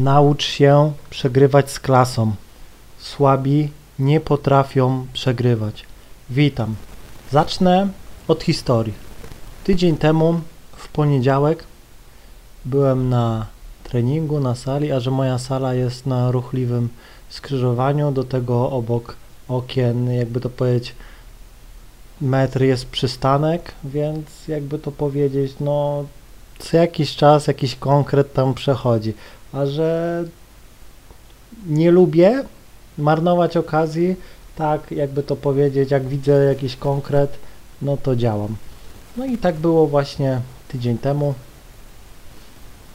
Naucz się przegrywać z klasą. Słabi nie potrafią przegrywać. Witam. Zacznę od historii. Tydzień temu, w poniedziałek, byłem na treningu, na sali, a że moja sala jest na ruchliwym skrzyżowaniu, do tego obok okien, jakby to powiedzieć, metr jest przystanek, więc jakby to powiedzieć, no co jakiś czas jakiś konkret tam przechodzi. A że nie lubię marnować okazji, tak jakby to powiedzieć, jak widzę jakiś konkret, no to działam. No i tak było właśnie tydzień temu.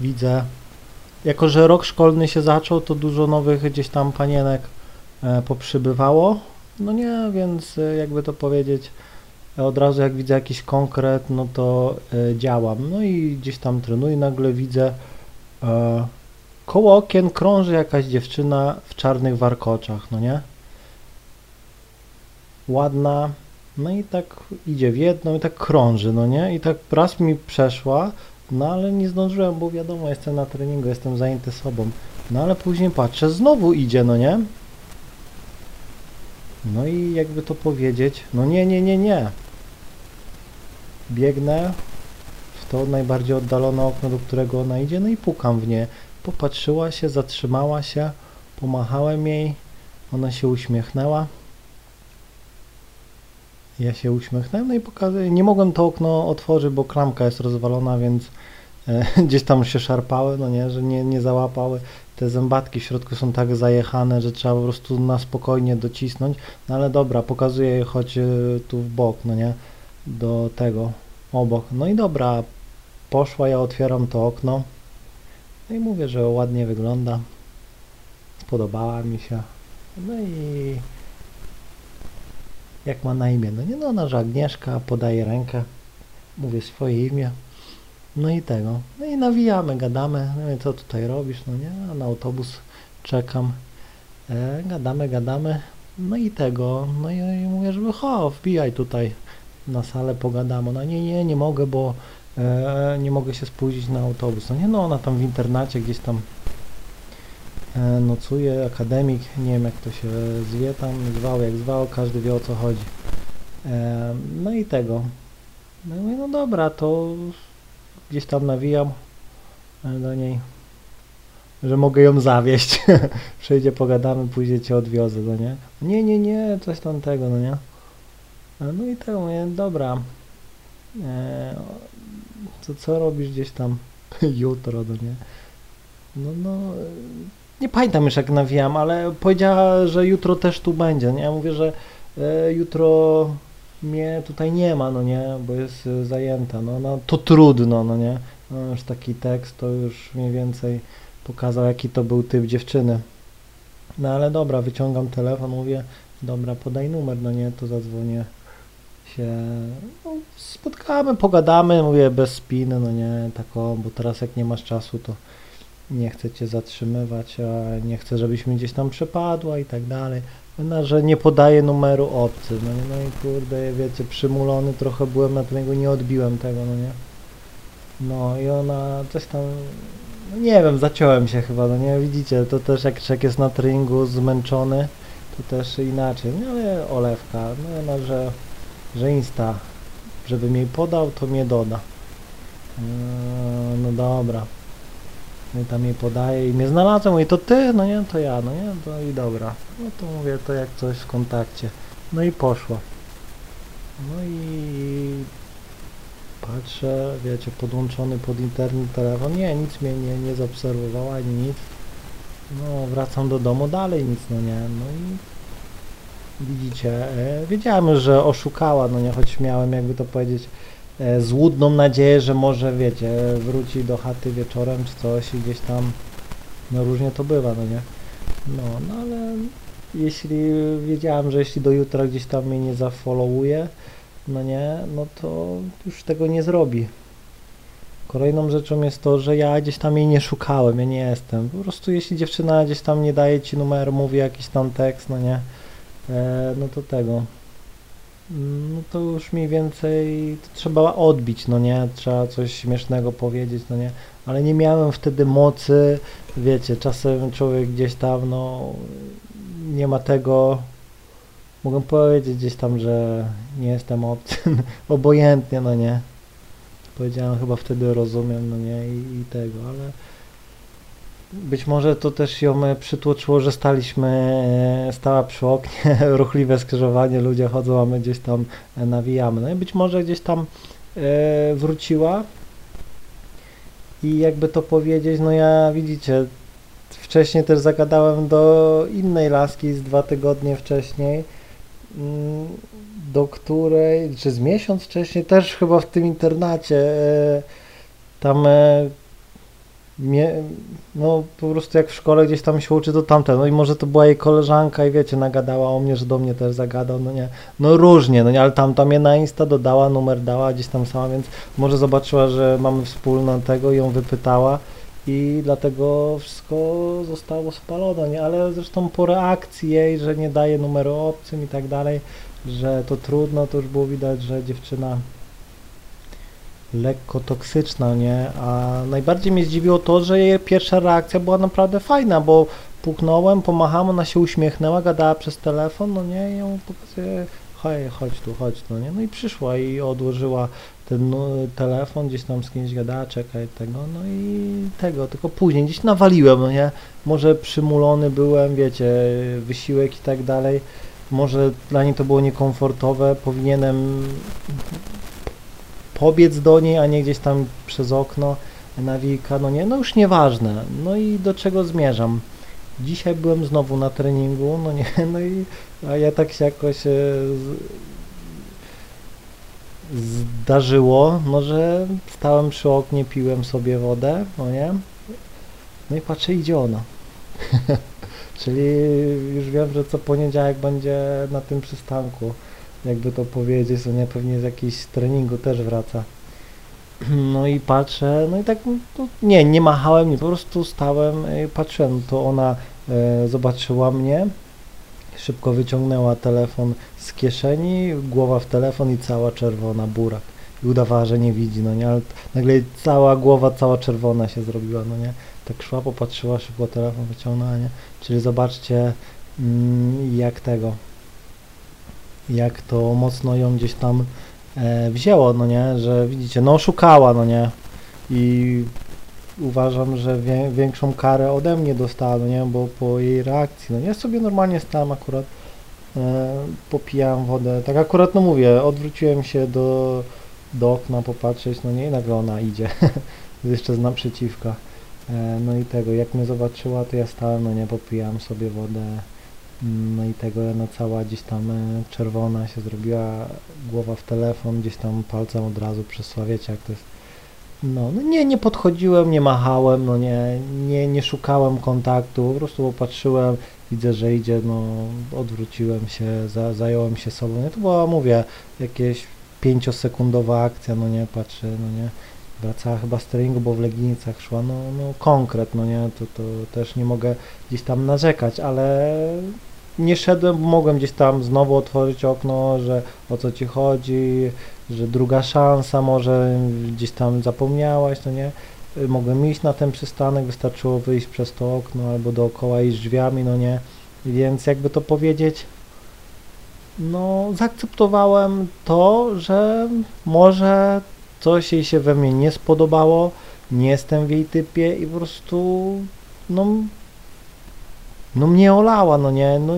Widzę, jako że rok szkolny się zaczął, to dużo nowych gdzieś tam panienek e, poprzybywało. No nie, więc e, jakby to powiedzieć, od razu jak widzę jakiś konkret, no to e, działam. No i gdzieś tam trenuję, nagle widzę e, koło okien krąży jakaś dziewczyna w czarnych warkoczach, no nie? Ładna, no i tak idzie w jedną i tak krąży, no nie? I tak raz mi przeszła, no ale nie zdążyłem, bo wiadomo, jestem na treningu, jestem zajęty sobą. No ale później patrzę, znowu idzie, no nie? No i jakby to powiedzieć, no nie, nie, nie, nie. Biegnę w to najbardziej oddalone okno, do którego ona idzie, no i pukam w nie. Popatrzyła się, zatrzymała się, pomachałem jej, ona się uśmiechnęła. Ja się uśmiechnąłem, no i pokazuję. Nie mogłem to okno otworzyć, bo klamka jest rozwalona, więc e, gdzieś tam się szarpały, no nie, że nie, nie załapały. Te zębatki w środku są tak zajechane, że trzeba po prostu na spokojnie docisnąć. No ale dobra, pokazuję je choć e, tu w bok, no nie, do tego, obok. No i dobra, poszła, ja otwieram to okno. No i mówię, że ładnie wygląda. Spodobała mi się. No i jak ma na imię? No nie, no ona, że Agnieszka, podaje rękę, mówię swoje imię. No i tego. No i nawijamy, gadamy. No i co tutaj robisz? No nie, na autobus czekam. E, gadamy, gadamy. No i tego. No i, i mówię, żeby ho, wbijaj tutaj na salę, pogadamy. No nie, nie, nie mogę, bo e, nie mogę się spóźnić na autobus. No nie, no ona tam w internacie gdzieś tam e, nocuje, akademik, nie wiem jak to się zwie tam, zwał jak zwał, każdy wie o co chodzi. E, no i tego. No, i no dobra, to gdzieś tam nawijam do niej, że mogę ją zawieść. Przyjdzie, pogadamy, później cię odwiozę, no nie? Nie, nie, nie, coś tam tego, no nie? No i tak mówię, dobra. Co, co robisz gdzieś tam jutro, no nie? No, no, nie pamiętam już jak nawijam, ale powiedziała, że jutro też tu będzie, nie? Ja mówię, że e, jutro mnie tutaj nie ma, no nie, bo jest zajęta, no, no to trudno, no nie? No, już taki tekst to już mniej więcej pokazał, jaki to był typ dziewczyny. No ale dobra, wyciągam telefon, mówię, dobra, podaj numer, no nie, to zadzwonię się, no, spotkamy, pogadamy, mówię, bez spiny, no nie, tak o, bo teraz jak nie masz czasu, to nie chcę cię zatrzymywać, a nie chcę, żebyś mi gdzieś tam przepadła i tak dalej. No, że nie podaję numeru obcy, no, nie, no i kurde, wiecie, przymulony trochę byłem na tego, nie odbiłem tego, no nie. No i ona coś tam, no nie wiem, zaciąłem się chyba, no nie, widzicie, to też jak człowiek jest na treningu zmęczony, to też inaczej, no ale olewka, no ona, że, że insta, żebym jej podał, to mnie doda. Eee, No dobra. No i tam jej podaje i mnie znalazłem, mówię, to ty? No nie, to ja, no nie, to i dobra. No to mówię, to jak coś w kontakcie. No i poszło. No i patrzę, wiecie, podłączony pod internet telefon, nie, nic mnie nie, nie zaobserwowała, ani nic. No, wracam do domu, dalej nic, no nie, no i widzicie, e, wiedziałem, że oszukała, no nie, choć miałem, jakby to powiedzieć, e, złudną nadzieję, że może, wiecie, wróci do chaty wieczorem czy coś i gdzieś tam, no różnie to bywa, no nie. No, no ale jeśli wiedziałem, że jeśli do jutra gdzieś tam mnie nie zafollowuje, no nie, no to już tego nie zrobi. Kolejną rzeczą jest to, że ja gdzieś tam jej nie szukałem, ja nie jestem. Po prostu jeśli dziewczyna gdzieś tam nie daje ci numeru, mówi jakiś tam tekst, no nie, no to tego. no to już mniej więcej trzeba odbić, no nie, trzeba coś śmiesznego powiedzieć, no nie, ale nie miałem wtedy mocy, wiecie, czasem człowiek gdzieś tam, no, nie ma tego, mogę powiedzieć gdzieś tam, że nie jestem obcy, obojętnie, no nie, powiedziałem chyba wtedy rozumiem, no nie, i, i tego, ale być może to też ją e, przytłoczyło, że staliśmy, e, stała przy oknie, ruchliwe skrzyżowanie, ludzie chodzą, a my gdzieś tam e, nawijamy. No i być może gdzieś tam wróciła i jakby to powiedzieć, no ja widzicie, wcześniej też zagadałem do innej laski z dwa tygodnie wcześniej, mm, do której, czy z miesiąc wcześniej, też chyba w tym internacie, tam mnie, no po prostu jak w szkole gdzieś tam się uczy, to tamte, no i może to była jej koleżanka i wiecie, nagadała o mnie, że do mnie też zagadał, no nie, no różnie, no nie, ale tamta mnie na Insta dodała, numer dała gdzieś tam sama, więc może zobaczyła, że mamy wspólną tego i ją wypytała i dlatego wszystko zostało spalone, nie, ale zresztą po reakcji jej, że nie daje numeru obcym i tak dalej, że to trudno, to już było widać, że dziewczyna lekko toksyczna, nie? A najbardziej mnie zdziwiło to, że jej pierwsza reakcja była naprawdę fajna, bo puknąłem, pomachałem, ona się uśmiechnęła, gadała przez telefon, no nie, i ją pokazuje, hej, chodź tu, chodź, no nie, no i przyszła i odłożyła ten telefon, gdzieś tam z kimś gadała, czekaj tego, no i tego, tylko później gdzieś nawaliłem, no nie, może przymulony byłem, wiecie, wysiłek i tak dalej, może dla niej to było niekomfortowe, powinienem pobiec do niej, a nie gdzieś tam przez okno nawika, no nie, no już nieważne. No i do czego zmierzam? Dzisiaj byłem znowu na treningu, no nie, no i a ja tak się jakoś e, zdarzyło, no że stałem przy oknie, piłem sobie wodę, no nie, no i patrzę, idzie ona. Czyli już wiem, że co poniedziałek będzie na tym przystanku jakby to powiedzieć, to nie pewnie z jakiejś treningu też wraca. No i patrzę, no i tak, no, nie, nie machałem, nie, po prostu stałem i patrzyłem, to ona e, zobaczyła mnie, szybko wyciągnęła telefon z kieszeni, głowa w telefon i cała czerwona burak. I udawała, że nie widzi, no nie, ale nagle cała głowa, cała czerwona się zrobiła, no nie. Tak szła, popatrzyła, szybko telefon wyciągnęła, nie. Czyli zobaczcie, mm, jak tego, jak to mocno ją gdzieś tam e, wzięło, no nie, że widzicie, no oszukała, no nie, i uważam, że wie, większą karę ode mnie dostała, no nie, bo po jej reakcji, no nie, sobie normalnie stałem akurat, e, popijałem wodę, tak akurat, no mówię, odwróciłem się do, do okna popatrzeć, no nie, i nagle ona idzie, jeszcze z naprzeciwka, e, no i tego, jak mnie zobaczyła, to ja stałem, no nie, popijałem sobie wodę, no i tego no cała gdzieś tam e, czerwona się zrobiła, głowa w telefon, gdzieś tam palcem od razu przesła, wiecie jak to jest. No, no nie, nie podchodziłem, nie machałem, no nie, nie, nie szukałem kontaktu, po prostu popatrzyłem, widzę, że idzie, no odwróciłem się, za, zająłem się sobą, nie, to była, mówię, jakieś pięciosekundowa akcja, no nie, patrzę, no nie, wracała chyba z treningu, bo w Legnicach szła, no, no konkret, no nie, to, to też nie mogę gdzieś tam narzekać, ale nie szedłem, mogłem gdzieś tam znowu otworzyć okno, że o co ci chodzi, że druga szansa, może gdzieś tam zapomniałaś, no nie. Mogłem iść na ten przystanek, wystarczyło wyjść przez to okno albo dookoła iść drzwiami, no nie. Więc jakby to powiedzieć, no zaakceptowałem to, że może coś jej się we mnie nie spodobało, nie jestem w jej typie i po prostu no no mnie olała, no nie, no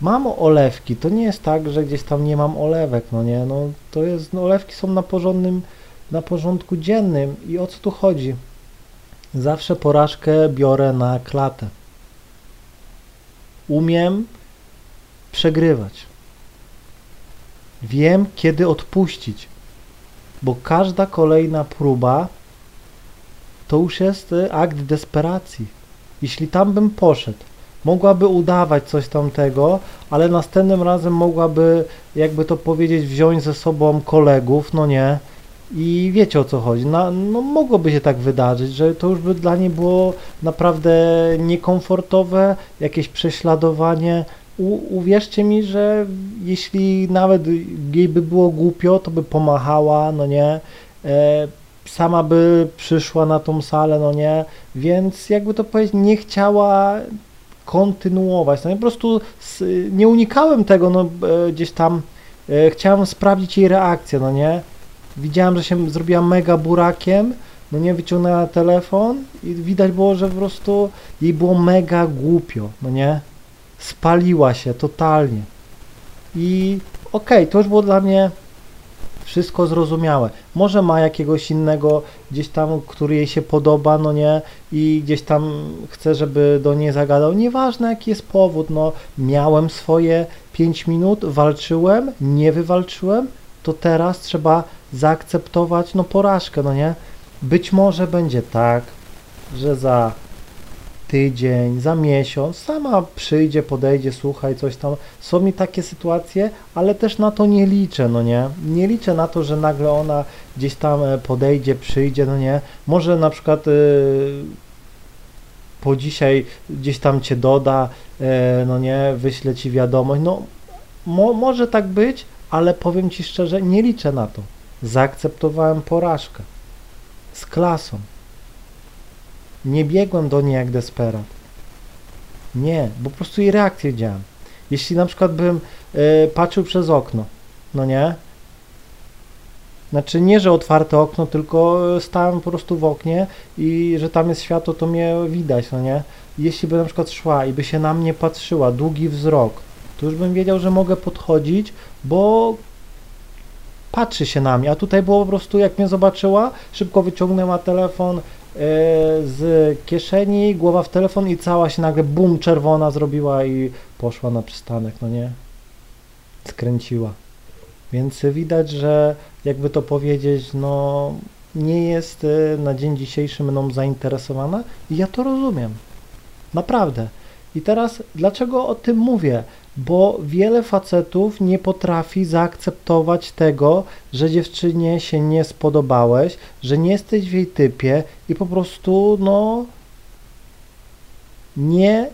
mam olewki, to nie jest tak, że gdzieś tam nie mam olewek, no nie, no to jest, no olewki są na porządnym, na porządku dziennym i o co tu chodzi? Zawsze porażkę biorę na klatę. Umiem przegrywać. Wiem, kiedy odpuścić, bo każda kolejna próba to już jest akt desperacji. Jeśli tam bym poszedł, mogłaby udawać coś tamtego, ale następnym razem mogłaby, jakby to powiedzieć, wziąć ze sobą kolegów, no nie, i wiecie o co chodzi. No, mogłoby się tak wydarzyć, że to już by dla niej było naprawdę niekomfortowe, jakieś prześladowanie, u, uwierzcie mi, że jeśli nawet jej by było głupio, to by pomachała, no nie, e, sama by przyszła na tą salę, no nie, więc jakby to powiedzieć, nie chciała kontynuować, no nie, po prostu nie unikałem tego, no e, gdzieś tam e, chciałem sprawdzić jej reakcję, no nie, widziałem, że się zrobiła mega burakiem, no nie, wyciągnęła telefon i widać było, że po prostu jej było mega głupio, no nie, spaliła się totalnie. I okej, to już było dla mnie wszystko zrozumiałe. Może ma jakiegoś innego gdzieś tam, który jej się podoba, no nie, i gdzieś tam chce, żeby do niej zagadał. Nieważne jaki jest powód, no miałem swoje 5 minut, walczyłem, nie wywalczyłem, to teraz trzeba zaakceptować no porażkę, no nie. Być może będzie tak, że za tydzień, za miesiąc sama przyjdzie, podejdzie, słuchaj, coś tam. Są mi takie sytuacje, ale też na to nie liczę, no nie. Nie liczę na to, że nagle ona gdzieś tam e, podejdzie, przyjdzie, no nie. Może na przykład y, po dzisiaj gdzieś tam cię doda, e, no nie, wyśle ci wiadomość. No mo, może tak być, ale powiem ci szczerze, nie liczę na to. Zaakceptowałem porażkę z klasą. Nie biegłem do niej jak desperat. Nie, bo po prostu jej reakcję widziałem. Jeśli na przykład bym e, patrzył przez okno, no nie? Znaczy nie, że otwarte okno, tylko e, stałem po prostu w oknie i że tam jest światło, to mnie widać, no nie? Jeśli by na przykład szła i by się na mnie patrzyła, długi wzrok, to już bym wiedział, że mogę podchodzić, bo patrzy się na mnie, a tutaj było po prostu, jak mnie zobaczyła, szybko wyciągnęła telefon, z kieszeni, głowa w telefon i cała się nagle bum czerwona zrobiła i poszła na przystanek, no nie? Skręciła. Więc widać, że jakby to powiedzieć, no nie jest e, na dzień dzisiejszy mną zainteresowana i ja to rozumiem. Naprawdę. I teraz dlaczego o tym mówię? Bo wiele facetów nie potrafi zaakceptować tego, że dziewczynie się nie spodobałeś, że nie jesteś w jej typie i po prostu, no, nie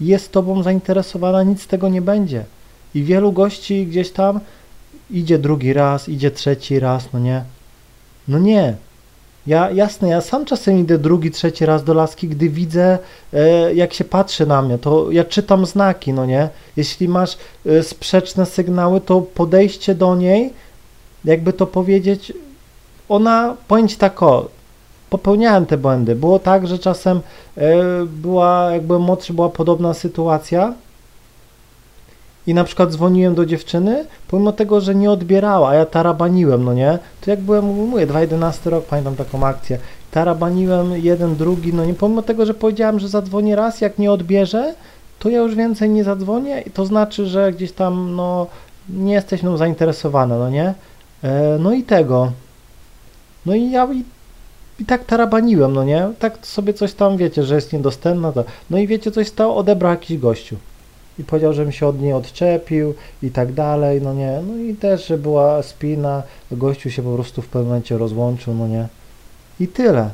jest tobą zainteresowana, nic tego nie będzie. I wielu gości gdzieś tam idzie drugi raz, idzie trzeci raz, no nie. No nie. Ja, jasne, ja sam czasem idę drugi, trzeci raz do laski, gdy widzę, e, jak się patrzy na mnie, to ja czytam znaki, no nie? Jeśli masz e, sprzeczne sygnały, to podejście do niej, jakby to powiedzieć, ona, powiem ci tak o, popełniałem te błędy. Było tak, że czasem e, była, jakby młodszy, była podobna sytuacja, i na przykład dzwoniłem do dziewczyny, pomimo tego, że nie odbierała, a ja tarabaniłem, no nie? To jak byłem, mówię, 2011 rok, pamiętam taką akcję, tarabaniłem jeden, drugi, no nie, pomimo tego, że powiedziałem, że zadzwonię raz, jak nie odbierze, to ja już więcej nie zadzwonię i to znaczy, że gdzieś tam, no, nie jesteś mną zainteresowana, no nie? E, no i tego. No i ja i, i tak tarabaniłem, no nie? Tak sobie coś tam, wiecie, że jest niedostępna, to, no i wiecie, coś stało, odebrał jakiś gościu i powiedział, żebym się od niej odczepił i tak dalej, no nie, no i też, że była spina, gościu się po prostu w pewnym momencie rozłączył, no nie, i tyle.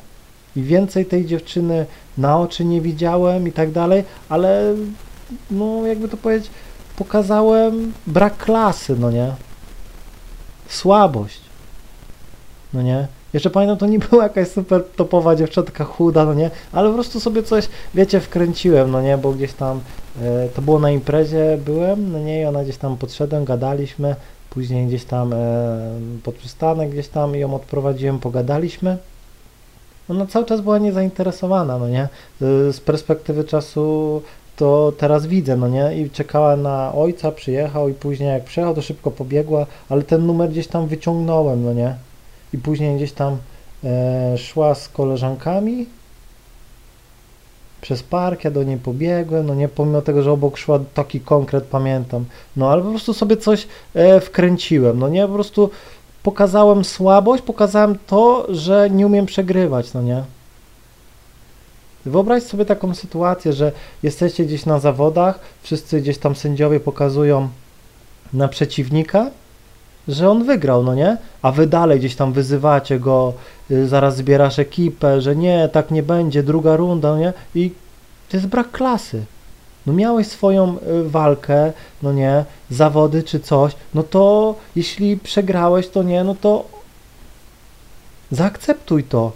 I więcej tej dziewczyny na oczy nie widziałem i tak dalej, ale no jakby to powiedzieć, pokazałem brak klasy, no nie, słabość, no nie. Jeszcze pamiętam, to nie była jakaś super topowa dziewczynka chuda, no nie, ale po prostu sobie coś, wiecie, wkręciłem, no nie, bo gdzieś tam e, to było na imprezie, byłem, no nie, i ona gdzieś tam podszedłem, gadaliśmy, później gdzieś tam e, pod przystanek gdzieś tam ją odprowadziłem, pogadaliśmy. Ona cały czas była niezainteresowana, no nie, e, z perspektywy czasu to teraz widzę, no nie, i czekała na ojca, przyjechał i później jak przyjechał, to szybko pobiegła, ale ten numer gdzieś tam wyciągnąłem, no nie, i później gdzieś tam e, szła z koleżankami. Przez park, ja do niej pobiegłem, no nie, pomimo tego, że obok szła taki konkret, pamiętam, no ale po prostu sobie coś e, wkręciłem, no nie, po prostu pokazałem słabość, pokazałem to, że nie umiem przegrywać, no nie. Wyobraź sobie taką sytuację, że jesteście gdzieś na zawodach, wszyscy gdzieś tam sędziowie pokazują na przeciwnika, że on wygrał, no nie? A wy dalej gdzieś tam wyzywacie go, y, zaraz zbierasz ekipę, że nie, tak nie będzie, druga runda, no nie? I to jest brak klasy. No miałeś swoją y, walkę, no nie, zawody czy coś, no to jeśli przegrałeś, to nie, no to zaakceptuj to.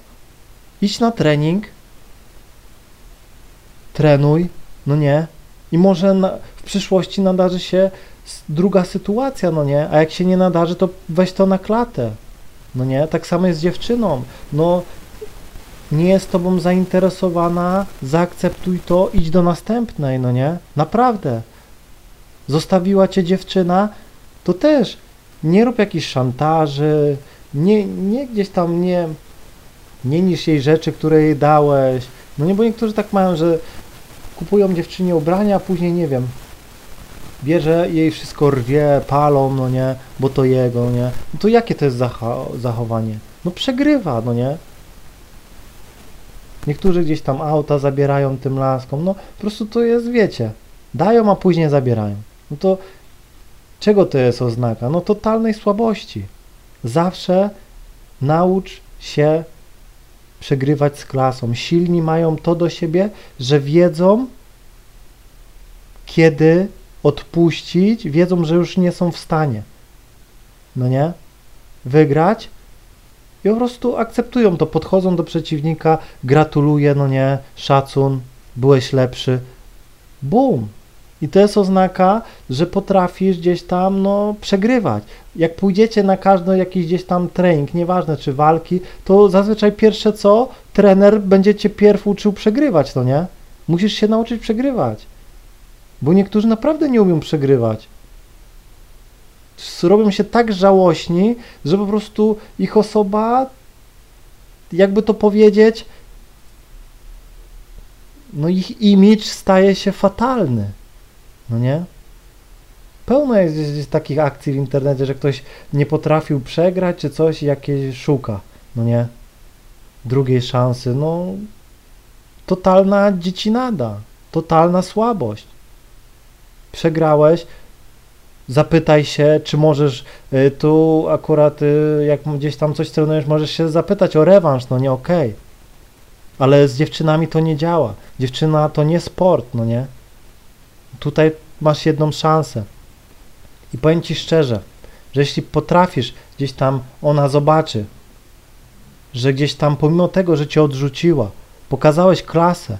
Idź na trening, trenuj, no nie, i może na, przyszłości nadarzy się druga sytuacja, no nie, a jak się nie nadarzy, to weź to na klatę, no nie, tak samo jest z dziewczyną, no nie jest tobą zainteresowana, zaakceptuj to, idź do następnej, no nie? Naprawdę. Zostawiła cię dziewczyna, to też nie rób jakichś szantaży, nie, nie gdzieś tam nie, nie niż jej rzeczy, które jej dałeś. No nie, bo niektórzy tak mają, że kupują dziewczynie ubrania, a później nie wiem, bierze jej wszystko rwie, palą, no nie, bo to jego, no nie. No to jakie to jest zacho- zachowanie? No przegrywa, no nie. Niektórzy gdzieś tam auta zabierają tym laskom. No po prostu to jest, wiecie, dają, a później zabierają. No to czego to jest oznaka? No totalnej słabości. Zawsze naucz się przegrywać z klasą. Silni mają to do siebie, że wiedzą, kiedy odpuścić, wiedzą, że już nie są w stanie. No nie? Wygrać i po prostu akceptują to, podchodzą do przeciwnika, gratuluję, no nie, szacun, byłeś lepszy. Bum! I to jest oznaka, że potrafisz gdzieś tam, no, przegrywać. Jak pójdziecie na każdy jakiś gdzieś tam trening, nieważne czy walki, to zazwyczaj pierwsze co, trener będzie cię pierw uczył przegrywać, no nie? Musisz się nauczyć przegrywać. Bo niektórzy naprawdę nie umią przegrywać robią się tak żałośni, że po prostu ich osoba, jakby to powiedzieć, no ich image staje się fatalny. No nie? Pełno jest gdzieś, takich akcji w internecie, że ktoś nie potrafił przegrać, czy coś jakieś szuka. No nie? Drugiej szansy. No, totalna dziecinada. Totalna słabość. Przegrałeś, zapytaj się, czy możesz y, tu akurat, y, jak gdzieś tam coś trenujesz, możesz się zapytać o rewanż, no nie okej. Ale z dziewczynami to nie działa. Dziewczyna to nie sport, no nie? Tutaj masz jedną szansę. I powiem Ci szczerze, że jeśli potrafisz, gdzieś tam ona zobaczy, że gdzieś tam pomimo tego, że Cię odrzuciła, pokazałeś klasę,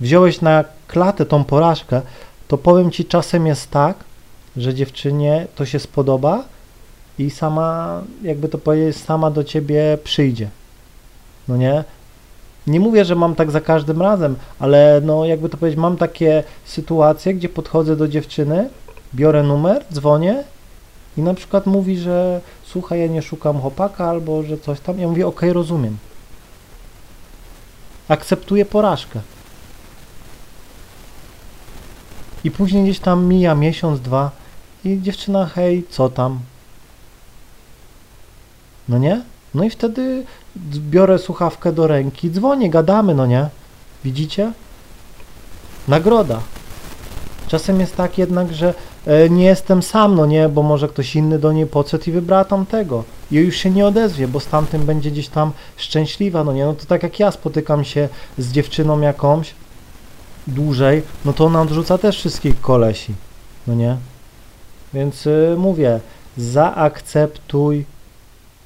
wziąłeś na klatę tą porażkę, to powiem Ci, czasem jest tak, że dziewczynie to się spodoba i sama, jakby to powiedzieć, sama do ciebie przyjdzie. No nie? Nie mówię, że mam tak za każdym razem, ale no jakby to powiedzieć, mam takie sytuacje, gdzie podchodzę do dziewczyny, biorę numer, dzwonię i na przykład mówi, że słuchaj, ja nie szukam chłopaka albo że coś tam. Ja mówię, okej, rozumiem. Akceptuję porażkę. I później gdzieś tam mija miesiąc, dwa i dziewczyna, hej, co tam? No nie? No i wtedy biorę słuchawkę do ręki, dzwonię, gadamy, no nie? Widzicie? Nagroda. Czasem jest tak jednak, że e, nie jestem sam, no nie, bo może ktoś inny do niej podszedł i wybrała tamtego. I już się nie odezwie, bo z tamtym będzie gdzieś tam szczęśliwa, no nie? No to tak jak ja spotykam się z dziewczyną jakąś dłużej, no to ona odrzuca też wszystkich kolesi, no nie? Więc y, mówię, zaakceptuj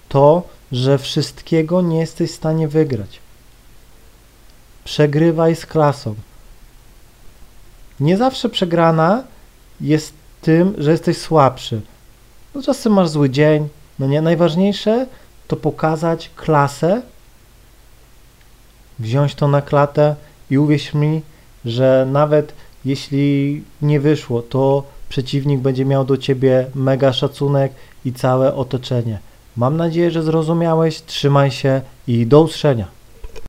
to, że wszystkiego nie jesteś w stanie wygrać. Przegrywaj z klasą. Nie zawsze przegrana jest tym, że jesteś słabszy. No czasem masz zły dzień, no nie. Najważniejsze to pokazać klasę, wziąć to na klatę i uwierz mi, że nawet jeśli nie wyszło, to przeciwnik będzie miał do ciebie mega szacunek i całe otoczenie. Mam nadzieję, że zrozumiałeś. Trzymaj się i do usłyszenia.